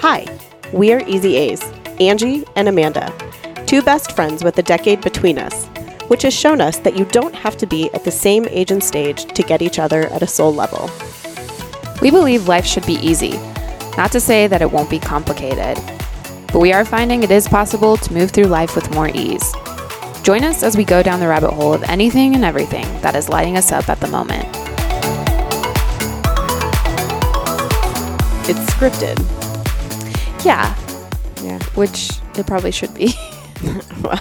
Hi, we are Easy A's, Angie and Amanda, two best friends with a decade between us, which has shown us that you don't have to be at the same age and stage to get each other at a soul level. We believe life should be easy. Not to say that it won't be complicated, but we are finding it is possible to move through life with more ease. Join us as we go down the rabbit hole of anything and everything that is lighting us up at the moment. It's scripted. Yeah, Yeah. which it probably should be. Well,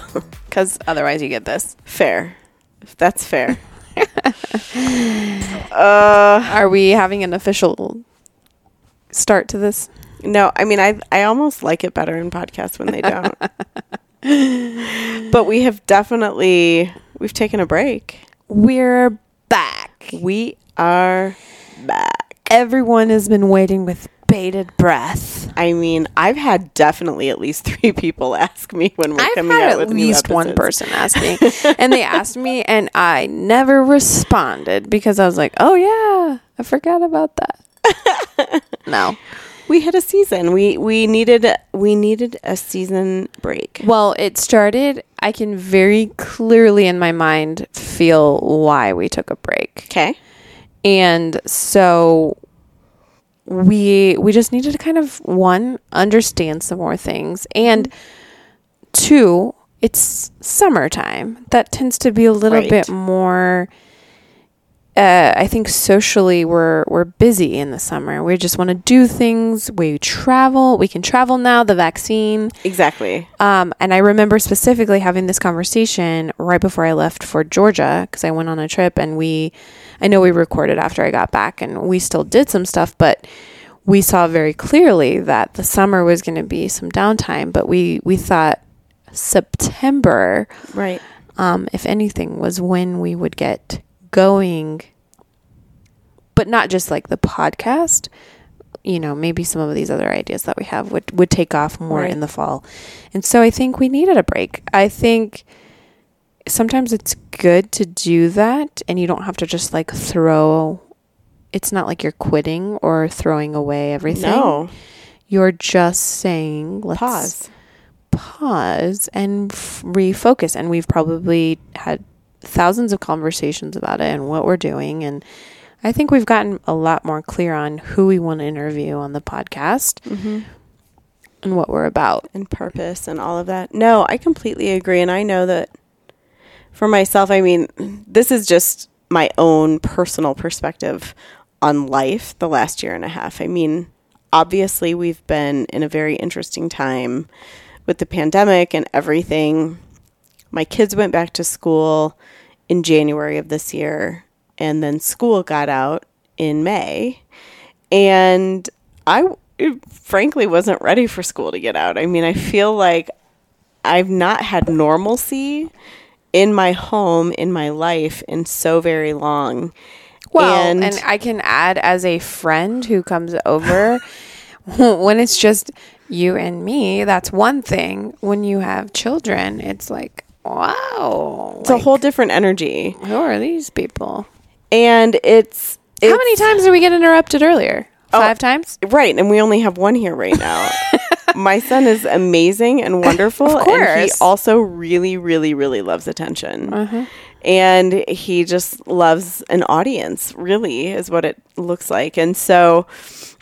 Because otherwise, you get this. fair. That's fair. uh, Are we having an official start to this? no, I mean, I I almost like it better in podcasts when they don't. but we have definitely we've taken a break. We're back. We are back. Everyone has been waiting with bated breath. I mean, I've had definitely at least three people ask me when we're I've coming had out at with new least one person ask me, and they asked me, and I never responded because I was like, "Oh yeah, I forgot about that." no, We had a season. We we needed we needed a season break. well, it started. I can very clearly in my mind feel why we took a break, Okay. and so we we just needed to kind of one understand some more things, and two, it's summertime. That tends to be a little Right. bit more. Uh, I think socially we're we're busy in the summer. We just want to do things. We travel. We can travel now. The vaccine. Exactly. Um, and I remember specifically having this conversation right before I left for Georgia because I went on a trip and we, I know we recorded after I got back and we still did some stuff, but we saw very clearly that the summer was going to be some downtime. But we we thought September, Right. um, if anything, was when we would get going. But not just like the podcast, you know, maybe some of these other ideas that we have would, would take off more Right. in the fall. And so I think we needed a break. I think sometimes it's good to do that and you don't have to just like throw it's not like you're quitting or throwing away everything. No. You're just saying let's Pause. pause and f- refocus. And we've probably had thousands of conversations about it and what we're doing. And I think we've gotten a lot more clear on who we want to interview on the podcast Mm-hmm. and what we're about. And purpose and all of that. No, I completely agree. And I know that for myself, I mean, this is just my own personal perspective on life the last year and a half. I mean, obviously, we've been in a very interesting time with the pandemic and everything. My kids went back to school in January of this year, and then school got out in May. And I frankly wasn't ready for school to get out. I mean, I feel like I've not had normalcy in my home, in my life, in so very long. Well, And- and, I can add as a friend who comes over when it's just you and me, that's one thing. When you have children, it's like, wow. It's a whole different energy. Who are these people? And it's, How many times did we get interrupted earlier? Oh, Five times? Right, and we only have one here right now. My son is amazing and wonderful, Of and he also really, really, really loves attention. Uh-huh. And he just loves an audience, really, is what it looks like. And so,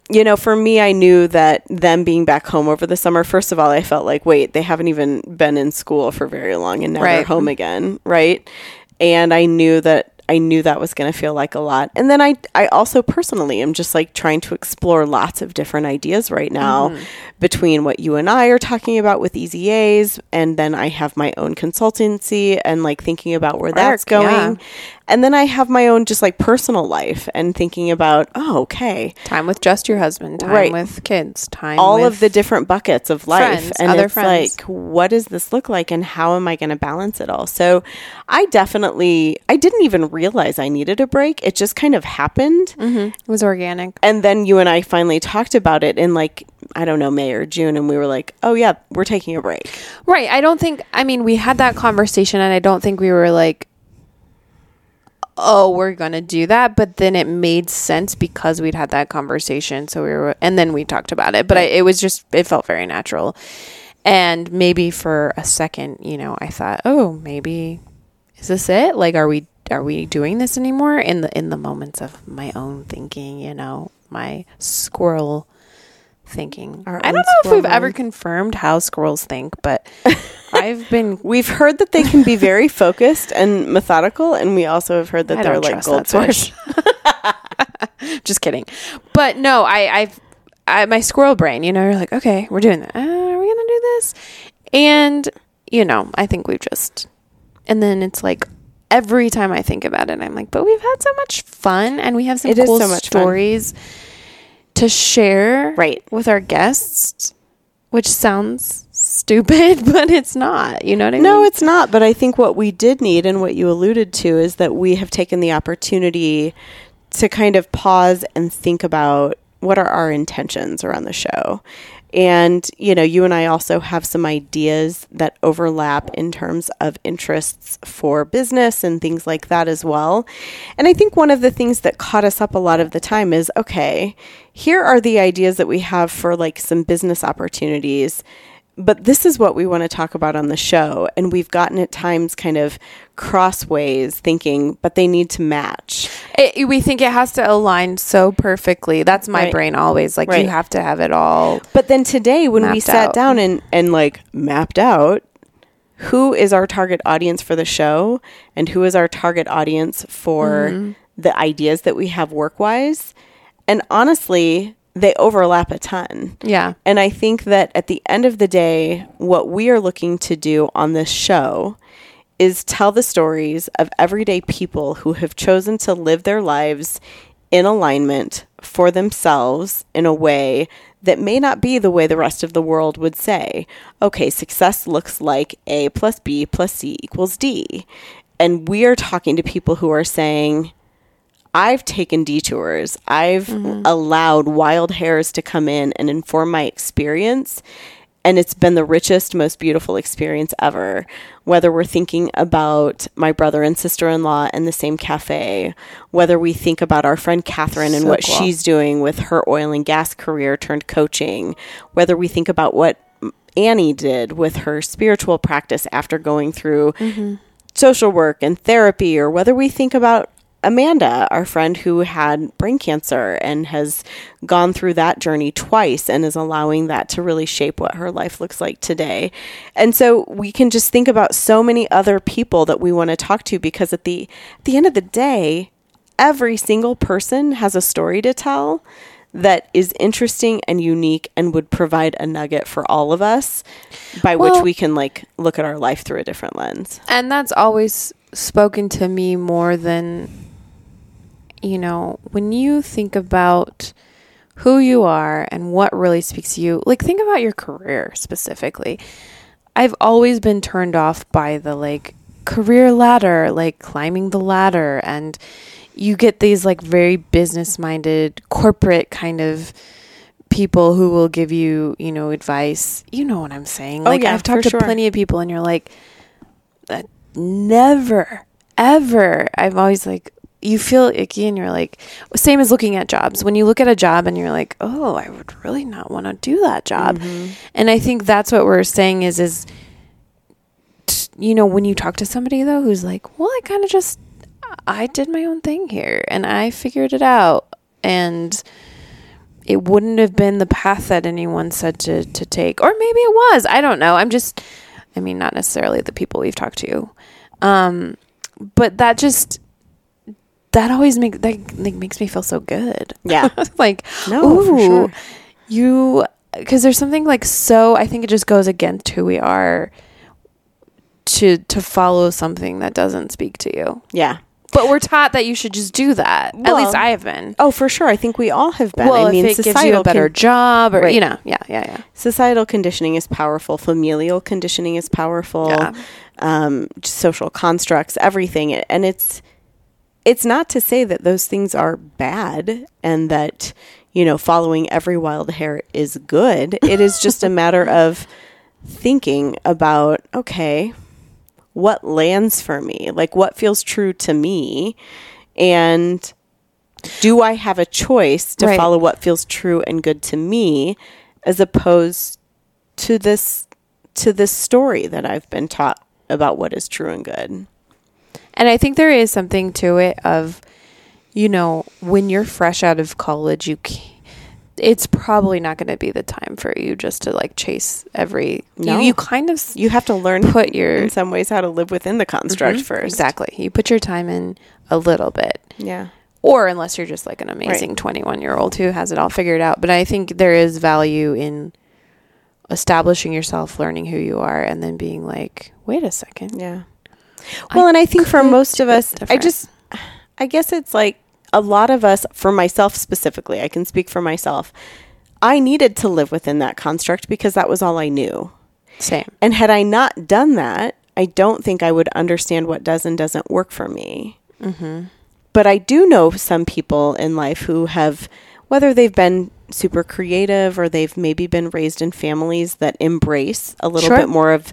you know, for me, I knew that them being back home over the summer, first of all, I felt like, wait, they haven't even been in school for very long, and now they're home again, right? And I knew that I knew that was going to feel like a lot. And then I I also personally am just like trying to explore lots of different ideas right now Mm-hmm. between what you and I are talking about with Easy A's and then I have my own consultancy and like thinking about where that's going. yeah. And then I have my own just like personal life and thinking about, oh, okay, Time with just your husband, time Right. with kids, time all of the different buckets of life friends, and other it's friends. like what does this look like and how am i going to balance it all so i definitely i didn't even realize i needed a break it just kind of happened mm-hmm. It was organic. and then you and i finally talked about it in like i don't know may or june and we were like oh yeah we're taking a break Right. I don't think, I mean, we had that conversation and I don't think we were like, oh, we're going to do that. But then it made sense because we'd had that conversation. So we were, and then we talked about it. But I, it was just, it felt very natural. And maybe for a second, you know, I thought, oh, maybe is this it? Like, are we are we doing this anymore? In the in the moments of my own thinking, you know, my squirrel thinking. Our I don't know if we've squirrel ever confirmed how squirrels think, but I've been. We've heard that they can be very focused and methodical, and we also have heard that I they're like goldfish. Just kidding, but no, I I've I, my squirrel brain. You know, you're like, okay, we're doing that. Uh, are we gonna do this? And you know, I think we've just. And then it's like every time I think about it, I'm like, but we've had so much fun, and we have some It cool so much fun. To share, Right. with our guests. Which sounds stupid, but it's not. You know what I mean? No, it's not. But I think what we did need and what you alluded to is that we have taken the opportunity to kind of pause and think about what are our intentions around the show. And, you know, you and I also have some ideas that overlap in terms of interests for business and things like that as well. And I think one of the things that caught us up a lot of the time is okay, here are the ideas that we have for like some business opportunities but this is what we want to talk about on the show and we've gotten at times kind of crossways thinking but they need to match It, we think it has to align so perfectly. That's my Right. brain always. Like Right. you have to have it all. but then today when we sat out. down and and like mapped out who is our target audience for the show and who is our target audience for Mm-hmm. the ideas that we have work wise and honestly they overlap a ton Yeah. And I think that at the end of the day, what we are looking to do on this show is tell the stories of everyday people who have chosen to live their lives in alignment for themselves in a way that may not be the way the rest of the world would say. Okay, success looks like A plus B plus C equals D. And we are talking to people who are saying, I've taken detours. I've mm-hmm. allowed wild hairs to come in and inform my experience. And it's been the richest, most beautiful experience ever. Whether we're thinking about my brother and sister in law in the same cafe, whether we think about our friend Catherine and what cool. she's doing with her oil and gas career turned coaching, whether we think about what Annie did with her spiritual practice after going through mm-hmm. social work and therapy, or whether we think about Amanda, our friend who had brain cancer and has gone through that journey twice and is allowing that to really shape what her life looks like today. And so we can just think about so many other people that we want to talk to because at the at the end of the day, every single person has a story to tell that is interesting and unique and would provide a nugget for all of us by which we can like look at our life through a different lens. And that's always spoken to me more than, you know, when you think about who you are and what really speaks to you, like think about your career specifically. I've always been turned off by the like career ladder, like climbing the ladder and you get these like very business minded corporate kind of people who will give you, you know, advice. You know what I'm saying? Oh, Like yeah, I've talked to sure. plenty of people and you're like never ever. I'm always like you feel icky and you're like same as looking at jobs. When you look at a job and you're like, "Oh, I would really not want to do that job." And I think that's what we're saying is is t- you know, when you talk to somebody though who's like, "Well, I kind of just I did my own thing here and I figured it out." And it wouldn't have been the path that anyone said to, to take. Or maybe it was. I don't know. I'm just, I mean, not necessarily the people we've talked to. Um, but that just, that always make, that like, makes me feel so good. Yeah. like, No, ooh, sure. you, because there's something like so, I think it just goes against who we are to, to follow something that doesn't speak to you. Yeah. But we're taught that you should just do that. At least I have been. Oh, for sure. I think we all have been. Well, I mean, if it gives you a better con- job, or Right. you know, yeah, yeah, yeah. societal conditioning is powerful. Familial conditioning is powerful. Yeah. Um, social constructs, everything, and it's it's not to say that those things are bad and that you know following every wild hair is good. It is just a matter of thinking about okay, what lands for me? Like what feels true to me? And do I have a choice to Right. follow what feels true and good to me as opposed to this to this story that I've been taught about what is true and good? And I think there is something to it of, you know, when you're fresh out of college, you it's probably not going to be the time for you just to like chase every. No. You, you kind of You have to learn put your in some ways how to live within the construct Mhm, first. Exactly. You put your time in a little bit. Yeah. Or unless you're just like an amazing 21 year old who has it all figured out. But I think there is value in establishing yourself, learning who you are, and then being like, wait a second. Yeah. Well, and I think for most of us, I just, I guess it's like a lot of us, for myself specifically, I can speak for myself. I needed to live within that construct because that was all I knew. Same. And had I not done that, I don't think I would understand what does and doesn't work for me. But I do know some people in life who have, whether they've been super creative or they've maybe been raised in families that embrace a little Sure. bit more of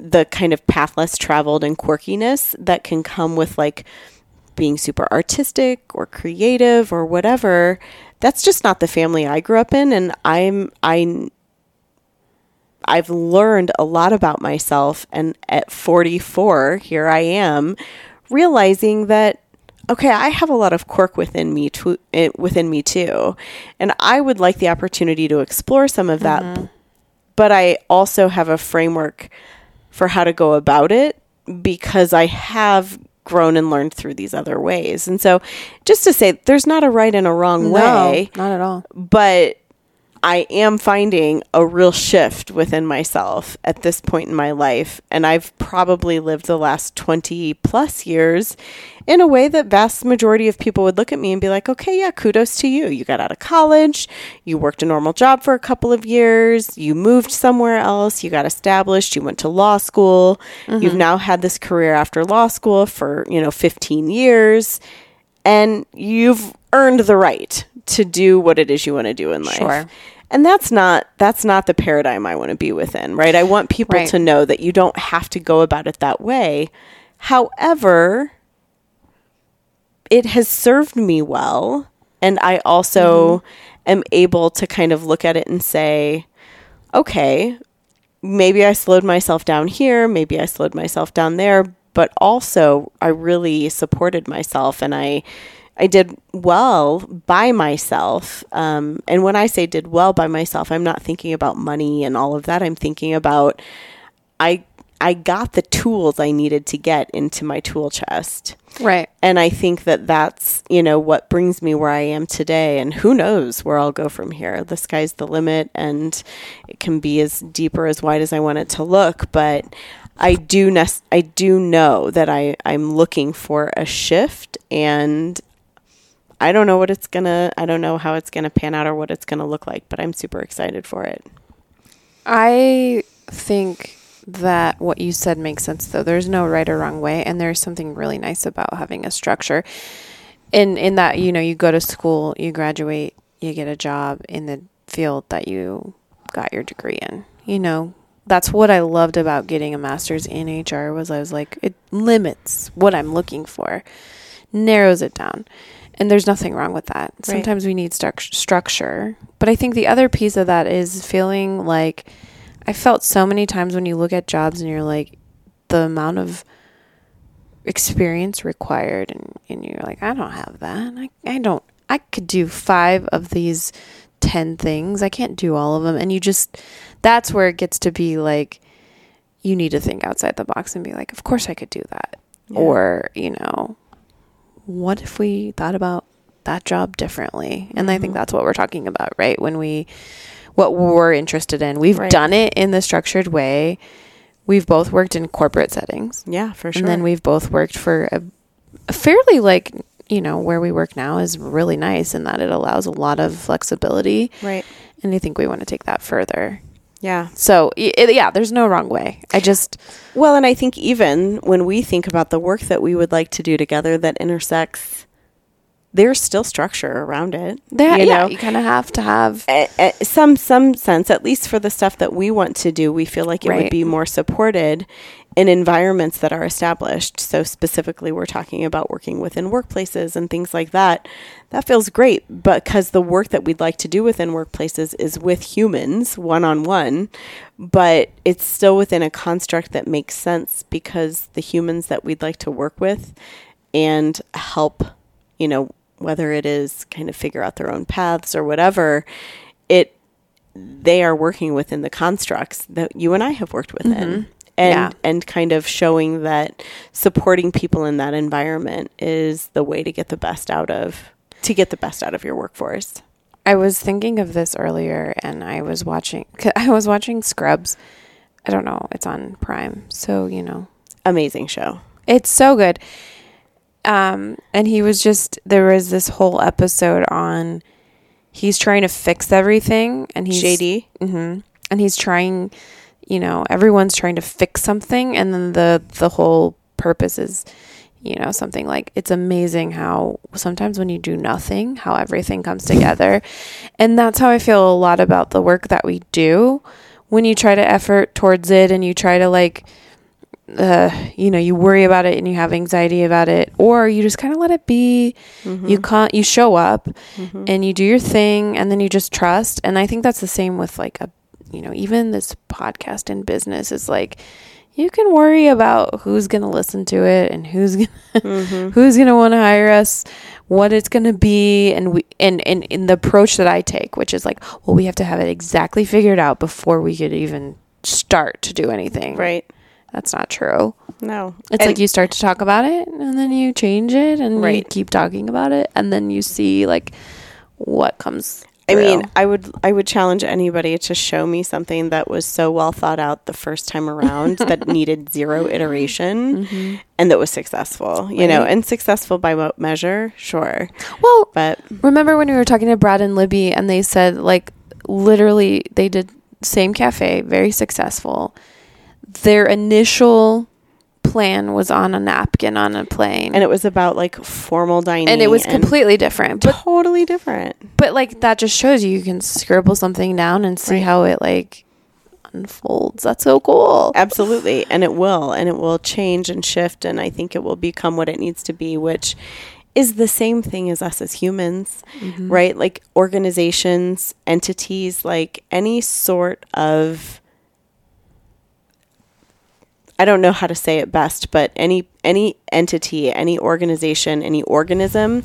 the kind of path less traveled and quirkiness that can come with like being super artistic or creative or whatever. That's just not the family I grew up in. And I'm, I I've learned a lot about myself. And at 44, here I am realizing that, okay, I have a lot of quirk within me, too, eh, within me too. And I would like the opportunity to explore some of that. But I also have a framework for how to go about it because I have grown and learned through these other ways. And so just to say, there's not a right and a wrong way not at all. but I am finding a real shift within myself at this point in my life. And I've probably lived the last 20 plus years in a way that vast majority of people would look at me and be like, okay, yeah, kudos to you. You got out of college, you worked a normal job for a couple of years, you moved somewhere else, you got established, you went to law school, you've mm-hmm. now had this career after law school for, you know, 15 years and you've earned the right to do what it is you want to do in life. Sure. And that's not that's not the paradigm I want to be within, right? I want people Right. to know that you don't have to go about it that way. However, it has served me well, and I also mm-hmm. am able to kind of look at it and say, okay, maybe I slowed myself down here, maybe I slowed myself down there, but also I really supported myself and I I did well by myself. Um, and when I say did well by myself, I'm not thinking about money and all of that. I'm thinking about I I got the tools I needed to get into my tool chest. Right. And I think that that's, you know, what brings me where I am today. And who knows where I'll go from here. The sky's the limit and it can be as deep or as wide as I want it to look. But I do, nes- I do know that I, I'm looking for a shift and I don't know what it's to, I don't know how it's to pan out or what it's to look like, but I'm super excited for it. I think that what you said makes sense though. There's no right or wrong way and there's something really nice about having a structure. In in that, you know, you go to school, you graduate, you get a job in the field that you got your degree in. You know, that's what I loved about getting a master's in HR was I was like it limits what I'm looking for. Narrows it down. And there's nothing wrong with that. Sometimes we need struc- structure. But I think the other piece of that is feeling like I felt so many times when you look at jobs and you're like, the amount of experience required, and, and you're like, I don't have that. I, I don't, I could do five of these 10 things. I can't do all of them. And you just, that's where it gets to be like, you need to think outside the box and be like, of course I could do that. Yeah. Or, you know, what if we thought about that job differently? And I think mm-hmm. that's what we're talking about, right? When we, what we're interested in. We've Right. done it in the structured way. We've both worked in corporate settings. Yeah, for sure. And then we've both worked for a, a fairly like, you know, where we work now is really nice in that it allows a lot of flexibility. right. And I think we want to take that further. Yeah. So, it, yeah, there's no wrong way. I just, Well, and I think even when we think about the work that we would like to do together that intersects there's still structure around it. That, you yeah, know? you kind of have to have. a- a- some some sense at least for the stuff that we want to do we feel like it would be more supported in environments that are established so specifically we're talking about working within workplaces and things like that that feels great because the work that we'd like to do within workplaces is with humans one on one but it's still within a construct that makes sense because the humans that we'd like to work with and help you know whether it is kind of figure out their own paths or whatever it they are working within the constructs that you and I have worked within mm-hmm. and Yeah. and kind of showing that supporting people in that environment is the way to get the best out of to get the best out of your workforce. I was thinking of this earlier, and I was watching. I was watching Scrubs. I don't know. It's on Prime, so you know Amazing show. it's so good. Um, and he was just there was this whole episode on he's trying to fix everything, and he's JD. hmm and he's trying, you know, everyone's trying to fix something, and then the the whole purpose is, you know, something like it's amazing how sometimes when you do nothing, how everything comes together, and that's how I feel a lot about the work that we do. When you try to effort towards it, and you try to like uh, you know, you worry about it and you have anxiety about it, or you just kind of let it be. Mm-hmm. You can't, you show up mm-hmm. and you do your thing and then you just trust. And I think that's the same with like a, you know, even this podcast in business is like, you can worry about who's going to listen to it and who's going mm-hmm. to who's going to want to hire us, what it's going to be and we and, and in the approach that I take, which is like, well, we have to have it exactly figured out before we could even start to do anything. Right. That's not true. No. It's And- like you start to talk about it and then you change it and you keep talking about it and then you see like what comes. I mean. I would I would challenge anybody to show me something that was so well thought out the first time around that needed zero iteration and that was successful. You know, Mm-hmm. And successful by what measure? Sure. well, But remember when we were talking to Brad and Libby and they said like literally they did same cafe, very successful. Their initial plan was on a napkin on a plane. and it was about like formal dining and it was completely different. But totally different. but like that just shows you you can scribble something down and see Right. how it like unfolds. That's so cool. Absolutely. And it will. And it will change and shift. And I think it will become what it needs to be, which is the same thing as us as humans, mm-hmm. right? Like organizations, entities, like any sort of. I don't know how to say it best, but any any entity, any organization, any organism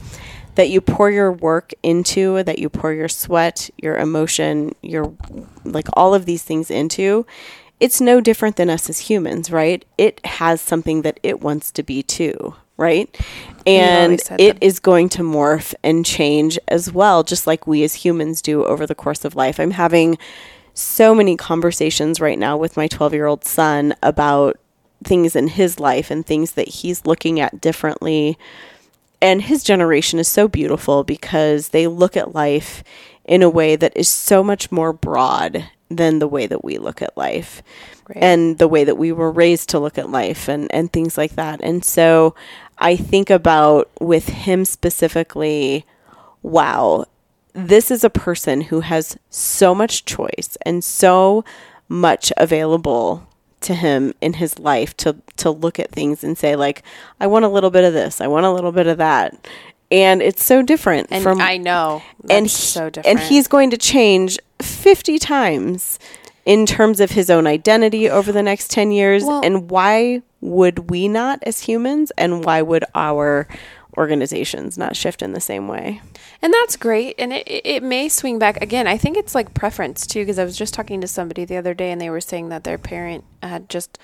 that you pour your work into, that you pour your sweat, your emotion, your like all of these things into, it's no different than us as humans, right? It has something that it wants to be too, right? And it that. is going to morph and change as well, just like we as humans do over the course of life. I'm having so many conversations right now with my 12 year old son about things in his life and things that he's looking at differently. And his generation is so beautiful because they look at life in a way that is so much more broad than the way that we look at life Right. and the way that we were raised to look at life and, and things like that. And so I think about with him specifically, wow, this is a person who has so much choice and so much available to him in his life to to look at things and say like I want a little bit of this, I want a little bit of that. And it's so different And from I know. and he- so different. and he's going to change 50 times in terms of his own identity over the next 10 years Well- and why would we not as humans and why would our organizations not shift in the same way And that's great. And it, it may swing back again. I think it's like preference too, because I was just talking to somebody the other day and they were saying that their parent had just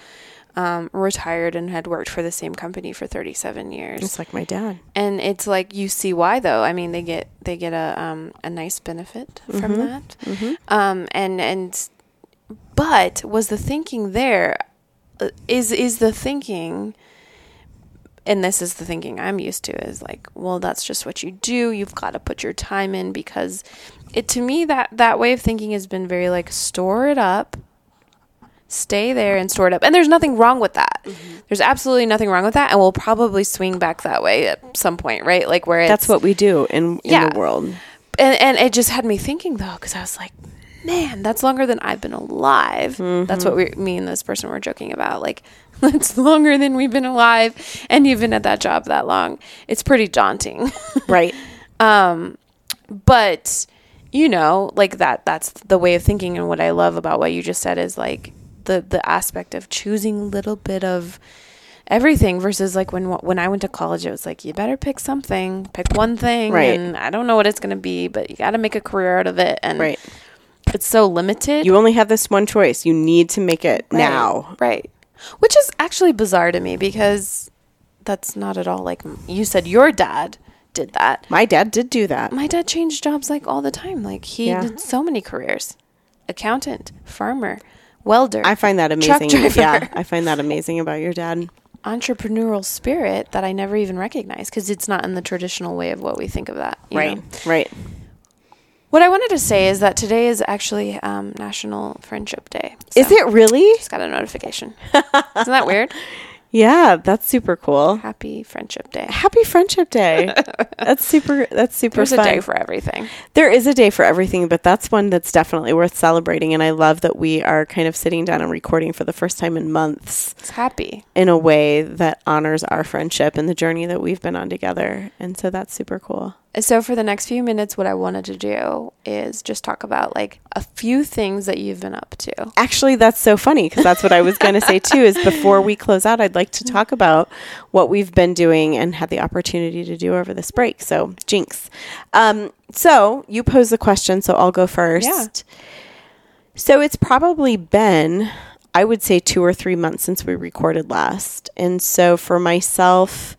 um, retired and had worked for the same company for 37 years. it's like my dad and it's like you see why though. I mean, they get they get a um, a nice benefit from that. Um, and and but was the thinking there uh, is is the thinking and this is the thinking I'm used to is like, well, that's just what you do. You've got to put your time in because it to me that that way of thinking has been very like store it up, stay there and store it up. And there's nothing wrong with that. Mm-hmm. There's absolutely nothing wrong with that. And we'll probably swing back that way at some point, right? Like where it's, That's what we do in, in Yeah. the world. and, and it just had me thinking though, because I was like, man, that's longer than I've been alive. That's what we, me and this person were joking about. Like, that's longer than we've been alive. And you've been at that job that long. It's pretty daunting. Right. um, but you know, like that, that's the way of thinking. And what I love about what you just said is like the, the aspect of choosing a little bit of everything versus like when when I went to college, it was like you better pick something, pick one thing, Right. and I don't know what it's gonna be, but you got to make a career out of it, and Right. It's so limited. You only have this one choice. You need to make it Right. now. right? Which is actually bizarre to me because that's not at all like you said. Your dad did that. My dad did do that. My dad changed jobs like all the time. Like he Yeah. did so many careers: accountant, farmer, welder. I find that amazing. Yeah, I find that amazing about your dad. entrepreneurial spirit that I never even recognized because it's not in the traditional way of what we think of that. you Right. know? Right. What I wanted to say is that today is actually um, National Friendship Day. Is it really? Just got a notification. Isn't that weird? Yeah, that's super cool. Happy Friendship Day. Happy Friendship Day. that's super. That's super There's a day for everything. there is a day for everything, but that's one that's definitely worth celebrating. And I love that we are kind of sitting down and recording for the first time in months It's happy. in a way that honors our friendship and the journey that we've been on together. And so that's super cool. So for the next few minutes, what I wanted to do is just talk about like a few things that you've been up to. Actually, that's so funny because that's what I was going to say too. Is before we close out, I'd like to talk about what we've been doing and had the opportunity to do over this break. So, Jinx. Um, so you pose the question, so I'll go first. Yeah. So it's probably been, I would say, two or three months since we recorded last, and so for myself.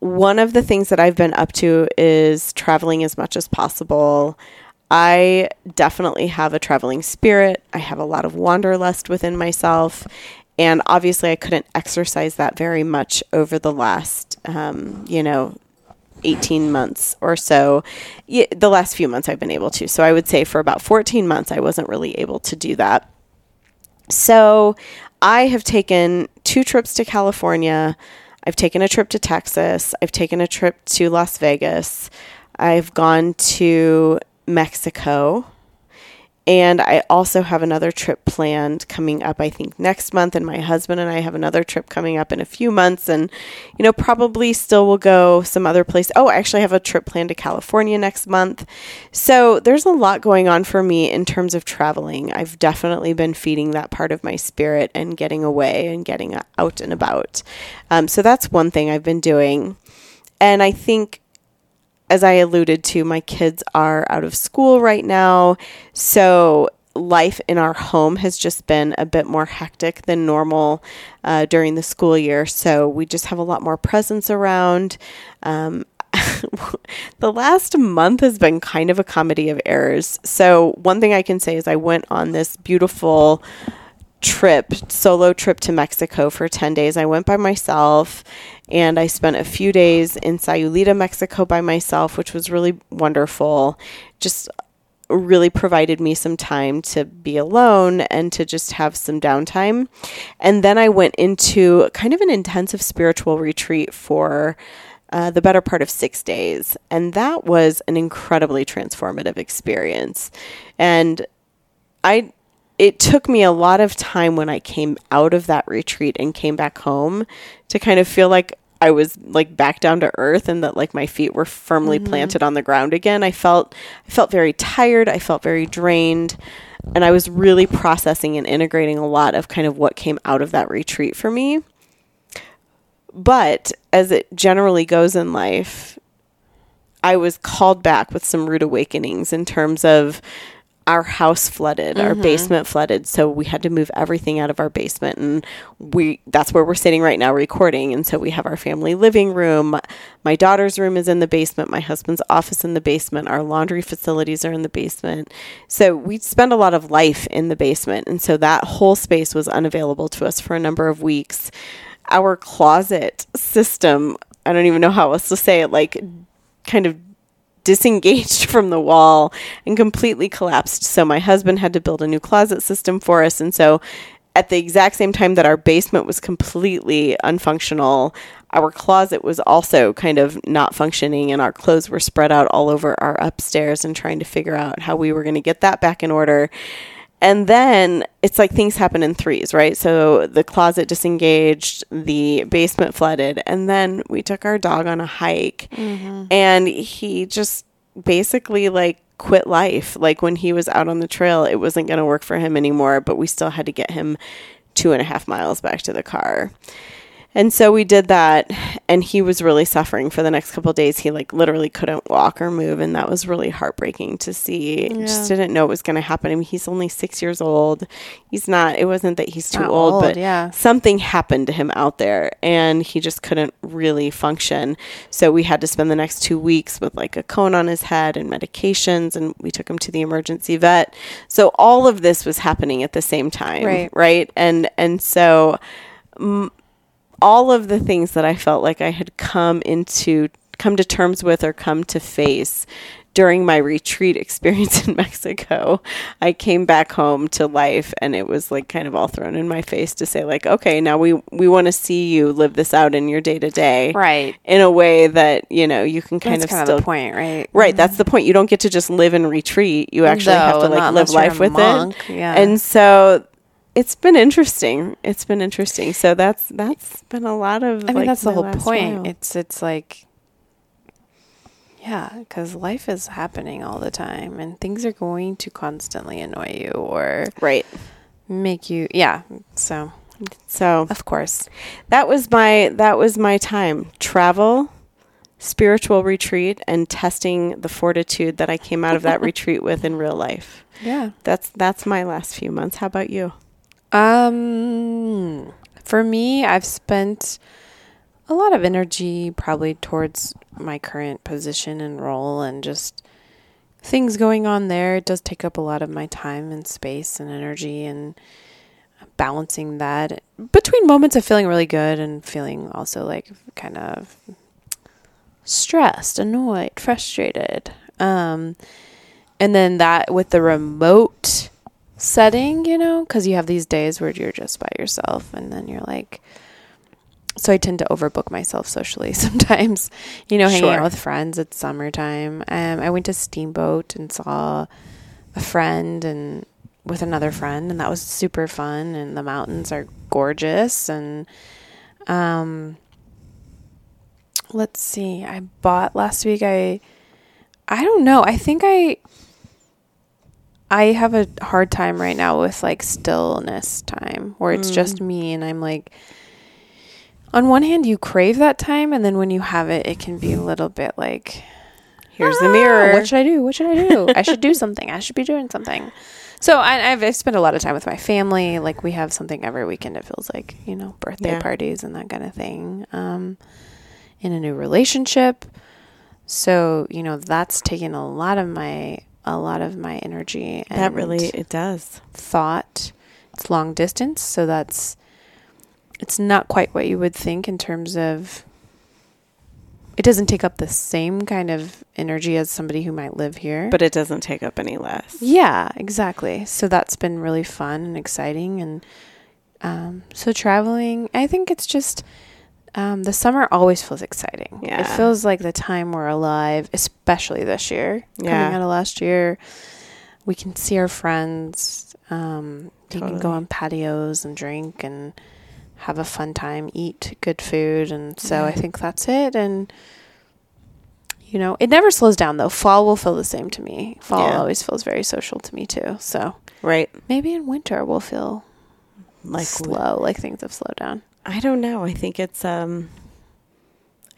One of the things that I've been up to is traveling as much as possible. I definitely have a traveling spirit. I have a lot of wanderlust within myself. And obviously, I couldn't exercise that very much over the last, um, you know, 18 months or so. The last few months I've been able to. So I would say for about 14 months, I wasn't really able to do that. So I have taken two trips to California. I've taken a trip to Texas. I've taken a trip to Las Vegas. I've gone to Mexico. And I also have another trip planned coming up, I think, next month. And my husband and I have another trip coming up in a few months. And, you know, probably still will go some other place. Oh, I actually have a trip planned to California next month. So there's a lot going on for me in terms of traveling. I've definitely been feeding that part of my spirit and getting away and getting out and about. Um, so that's one thing I've been doing. And I think as I alluded to, my kids are out of school right now. So life in our home has just been a bit more hectic than normal uh, during the school year. So we just have a lot more presence around. Um, the last month has been kind of a comedy of errors. So, one thing I can say is I went on this beautiful trip, solo trip to Mexico for 10 days. I went by myself and I spent a few days in Sayulita, Mexico by myself, which was really wonderful. Just really provided me some time to be alone and to just have some downtime. And then I went into kind of an intensive spiritual retreat for uh, the better part of six days. And that was an incredibly transformative experience. And I it took me a lot of time when I came out of that retreat and came back home to kind of feel like I was like back down to earth and that like my feet were firmly mm-hmm. planted on the ground again. I felt I felt very tired, I felt very drained, and I was really processing and integrating a lot of kind of what came out of that retreat for me. But as it generally goes in life, I was called back with some rude awakenings in terms of our house flooded, our mm-hmm. basement flooded, so we had to move everything out of our basement and we that's where we're sitting right now recording and so we have our family living room. My daughter's room is in the basement, my husband's office in the basement, our laundry facilities are in the basement. So we spend a lot of life in the basement and so that whole space was unavailable to us for a number of weeks. Our closet system, I don't even know how else to say it, like kind of disengaged from the wall and completely collapsed. So my husband had to build a new closet system for us. And so at the exact same time that our basement was completely unfunctional, our closet was also kind of not functioning, and our clothes were spread out all over our upstairs and trying to figure out how we were going to get that back in order. And then it's like things happen in threes, right? So the closet disengaged, the basement flooded, and then we took our dog on a hike, mm-hmm. and he just basically like quit life. Like when he was out on the trail, it wasn't going to work for him anymore, but we still had to get him two and a half miles back to the car. And so we did that, and he was really suffering for the next couple of days. He like literally couldn't walk or move, and that was really heartbreaking to see. Just didn't know what was going to happen. I mean, he's only six years old. He's not. It wasn't that he's too old, old, but yeah. something happened to him out there, and he just couldn't really function. So we had to spend the next two weeks with like a cone on his head and medications, and we took him to the emergency vet. So all of this was happening at the same time, Right. right? And and so mm, all of the things that I felt like I had come into come to terms with or come to face during my retreat experience in Mexico, I came back home to life and it was like kind of all thrown in my face to say like, okay, now we we want to see you live this out in your day to day. Right. In a way that, you know, you can kind That's of kind still of the point, right? Right, mm-hmm. that's the point. You don't get to just live in retreat. You actually have to like live unless you're a life with monk, it. yeah. And so it's been interesting. It's been interesting. So that's that's been a lot of. I mean, like, that's the whole point. while. It's it's like, yeah, because life is happening all the time, and things are going to constantly annoy you or right. make you. Yeah. So So of course, that was my that was my time. Travel, spiritual retreat, and testing the fortitude that I came out of that retreat with in real life. yeah. That's that's my last few months. How about you? Um, for me, I've spent a lot of energy probably towards my current position and role and just things going on there. It does take up a lot of my time and space and energy and balancing that between moments of feeling really good and feeling also like kind of stressed, annoyed, frustrated. Um, and then that with the remote setting, you know, because you have these days where you're just by yourself, and then you're like, so I tend to overbook myself socially sometimes, you know, hanging Sure. out with friends. It's summertime. Um, I went to Steamboat and saw a friend and with another friend, and that was super fun. And the mountains are gorgeous. And um, let's see, I bought last week. I I don't know. I think I I have a hard time right now with like stillness time where it's just me and I'm like on one hand you crave that time and then when you have it it can be a little bit like Here's "Ah, the mirror. What should I do? What should I do? I should do something. I should be doing something. So I, I've, I've spent a lot of time with my family. Like we have something every weekend. It feels like you know birthday Yeah. parties and that kind of thing. Um, in a new relationship, so you know that's taken a lot of my a lot of my energy. And that really it does. thought. It's long distance, so that's it's not quite what you would think in terms of it doesn't take up the same kind of energy as somebody who might live here. But it doesn't take up any less. yeah, exactly. So that's been really fun and exciting and um, so traveling, I think it's just um, the summer always feels exciting. Yeah. It feels like the time we're alive, especially this year. Yeah. Coming out of last year, we can see our friends. Um, You can go on patios and drink and have a fun time, eat good food. And so I think that's it. And, you know, it never slows down though. Fall will feel the same to me. Fall Yeah. always feels very social to me too. So Right. maybe in winter we'll feel Like slow, like things have slowed down. I don't know. I think it's um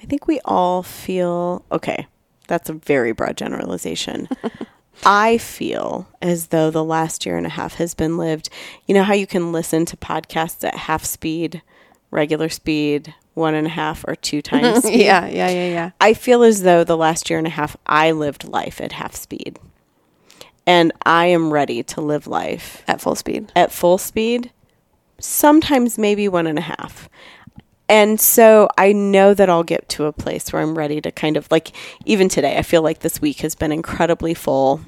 I think we all feel okay. That's a very broad generalization. I feel as though the last year and a half has been lived. You know how you can listen to podcasts at half speed, regular speed, one and a half or two times speed? yeah, yeah, yeah, yeah. I feel as though the last year and a half I lived life at half speed. And I am ready to live life At full speed. at full speed, sometimes maybe one and a half. And so I know that I'll get to a place where I'm ready to kind of like, even today, I feel like this week has been incredibly full.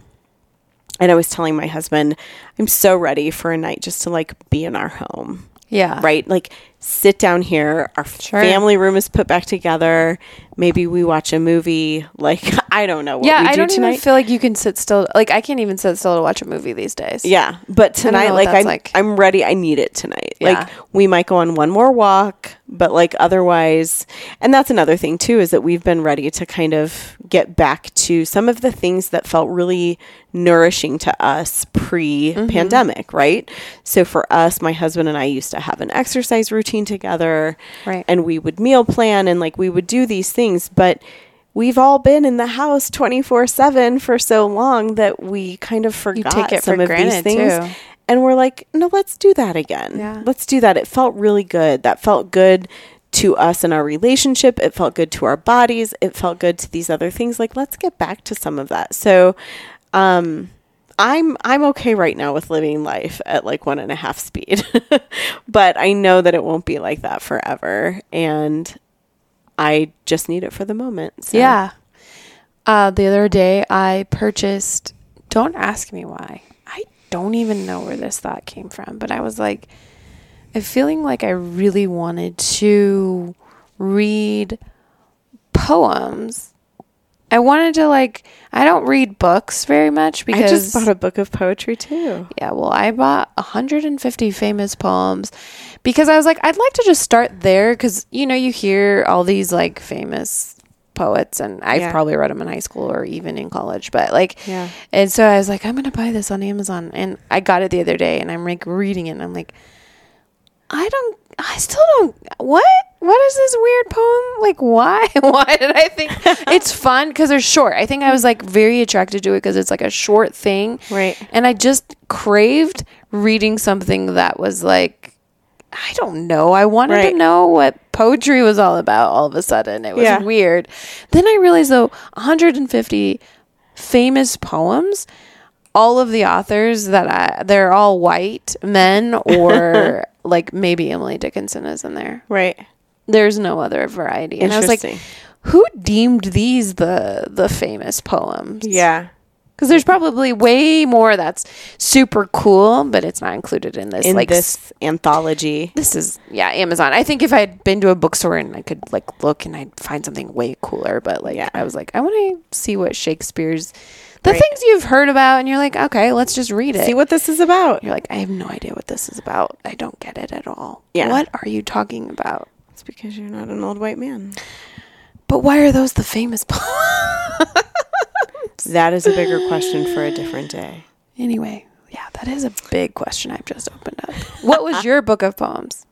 And I was telling my husband, I'm so ready for a night just to like be in our home, Yeah. right? Like sit down here. Our family room is put back together. Maybe we watch a movie. Like I don't know what Yeah, we I do don't tonight. even feel like you can sit still. Like I can't even sit still to watch a movie these days. Yeah, but tonight, like I'm, like. I'm ready. I need it tonight. Yeah. Like we might go on one more walk, but like otherwise, and that's another thing too is that we've been ready to kind of get back to some of the things that felt really nourishing to us pre-pandemic, Mm-hmm. right? So for us, my husband and I used to have an exercise routine together, Right. And we would meal plan and like we would do these things, but we've all been in the house 24/7 for so long that we kind of forgot take it some for of these things. too. And we're like, "No, let's do that again. Yeah. Let's do that." It felt really good. That felt good to us in our relationship. It felt good to our bodies. It felt good to these other things. Like, let's get back to some of that. So, um, I'm I'm okay right now with living life at like one and a half speed, but I know that it won't be like that forever, and I just need it for the moment. So. Yeah. Uh, the other day, I purchased. Don't ask me why. I don't even know where this thought came from, but I was like, I'm feeling like I really wanted to read poems. I wanted to like. I don't read books very much because I just bought a book of poetry too. Yeah, well, I bought 150 famous poems because I was like, I'd like to just start there because, you know, you hear all these like famous poets, and I've Yeah. probably read them in high school or even in college, but like, Yeah. and so I was like, I'm going to buy this on Amazon. And I got it the other day and I'm like reading it, and I'm like, I don't, I still don't, what? What is this weird poem? Like, why? why did I think it's fun? Because they're short. I think I was like very attracted to it because it's like a short thing. Right. And I just craved reading something that was like, I don't know. I wanted Right. to know what poetry was all about all of a sudden. It was Yeah. weird. Then I realized, though, 150 famous poems, all of the authors that I, they're all white men or like maybe Emily Dickinson is in there. Right. There's no other variety. And I was like, who deemed these the the famous poems? Yeah. Because there's probably way more that's super cool, but it's not included in this. In like s- this anthology. this is yeah, Amazon. I think if I had been to a bookstore and I could like look and I'd find something way cooler, but like Yeah. I was like, I want to see what Shakespeare's the Right. things you've heard about, and you're like, okay, let's just read it. See what this is about. you're like, I have no idea what this is about. I don't get it at all. Yeah. What are you talking about? It's because you're not an old white man. But why are those the famous That is a bigger question for a different day. anyway, yeah, that is a big question I've just opened up. What was your book of poems?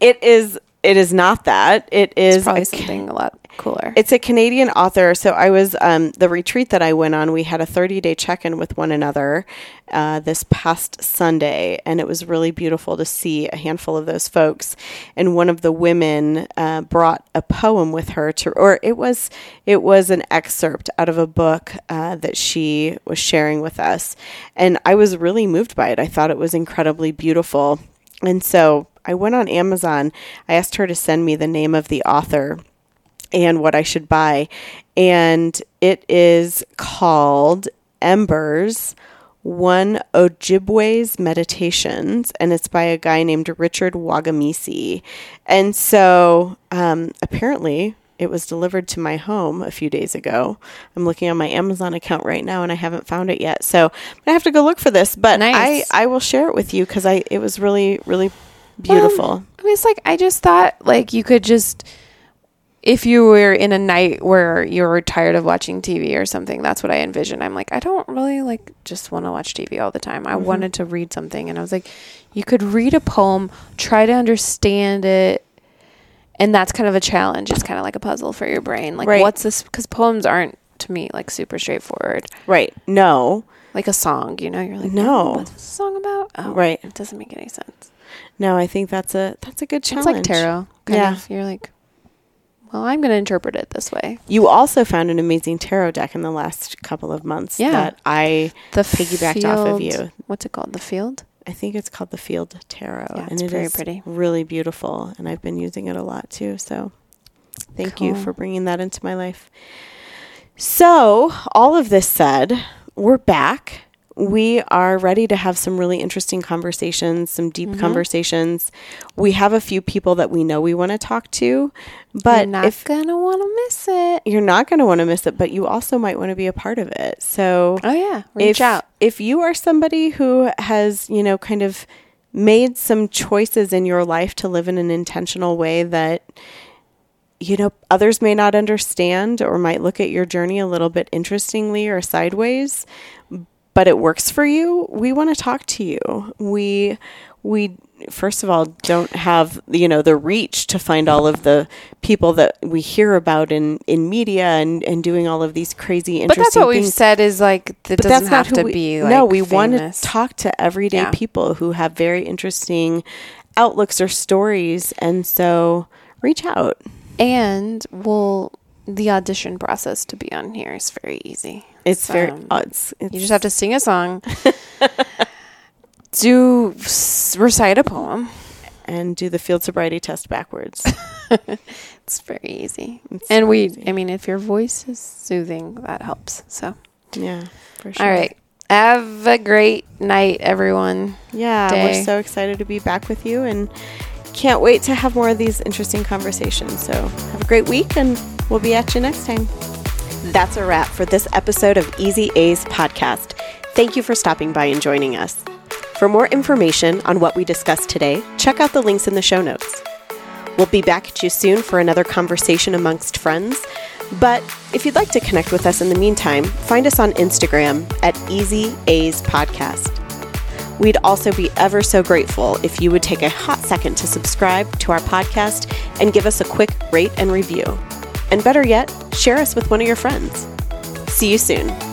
It is it is not that. It is It's probably a- something a lot cooler. It's a Canadian author. So I was um, the retreat that I went on. We had a 30 day check in with one another uh, this past Sunday, and it was really beautiful to see a handful of those folks. And one of the women uh, brought a poem with her to, or it was it was an excerpt out of a book uh, that she was sharing with us, and I was really moved by it. I thought it was incredibly beautiful, and so. I went on Amazon. I asked her to send me the name of the author and what I should buy. And it is called Embers One Ojibway's Meditations, and it's by a guy named Richard Wagamese. And so um, apparently, it was delivered to my home a few days ago. I'm looking on my Amazon account right now, and I haven't found it yet. So I have to go look for this. But Nice. I I will share it with you because I it was really really beautiful. Well, I mean, it's like I just thought like you could just if you were in a night where you're tired of watching TV or something, that's what I envisioned. I'm like, I don't really like just want to watch TV all the time. I mm-hmm. wanted to read something and I was like, you could read a poem, try to understand it. And that's kind of a challenge. It's kind of like a puzzle for your brain. Like, Right. what's this? Because poems aren't, to me, like super straightforward. right? No, Like a song, you know? You're like, No. "Oh, what's this song about? Oh, Right. It doesn't make any sense. no. I think that's a that's a good challenge. It's like tarot. Kind Yeah. Of. You're like, well, I'm going to interpret it this way. You also found an amazing tarot deck in the last couple of months Yeah. that I The Piggybacked off of field- you. What's it called? The field? I think it's called the Field Tarot, Yeah, and it's it very is pretty. really beautiful. And I've been using it a lot too. So, thank you for bringing that into my life. So, all of this said, we're back. We are ready to have some really interesting conversations, some deep Mm-hmm. conversations. We have a few people that we know we want to talk to, but You're not if gonna want to miss it. you're not going to want to miss it, but you also might want to be a part of it. So Oh yeah, reach if, out. If you are somebody who has, you know, kind of made some choices in your life to live in an intentional way that you know others may not understand or might look at your journey a little bit interestingly or sideways but it works for you we want to talk to you we we first of all don't have you know the reach to find all of the people that we hear about in in media and and doing all of these crazy interesting But that's what we've said is like it but doesn't have to we, be like no we want to talk to everyday Yeah. people who have very interesting outlooks or stories and so reach out and we'll the audition process to be on here is very easy. It's very So, uh, it's, it's You just have to sing a song, do s- recite a poem. and do the field sobriety test backwards It's very easy. It's and we, easy. I mean, if your voice is soothing, that helps. So, yeah for sure all right. Have a great night, everyone. yeah day. we're so excited to be back with you and can't wait to have more of these interesting conversations so have a great week and we'll be at you next time that's a wrap for this episode of easy a's podcast thank you for stopping by and joining us for more information on what we discussed today check out the links in the show notes We'll be back at you soon for another conversation amongst friends. But if you'd like to connect with us in the meantime, find us on Instagram at Easy A's Podcast. We'd also be ever so grateful if you would take a hot second to subscribe to our podcast and give us a quick rate and review. And better yet, share us with one of your friends. See you soon.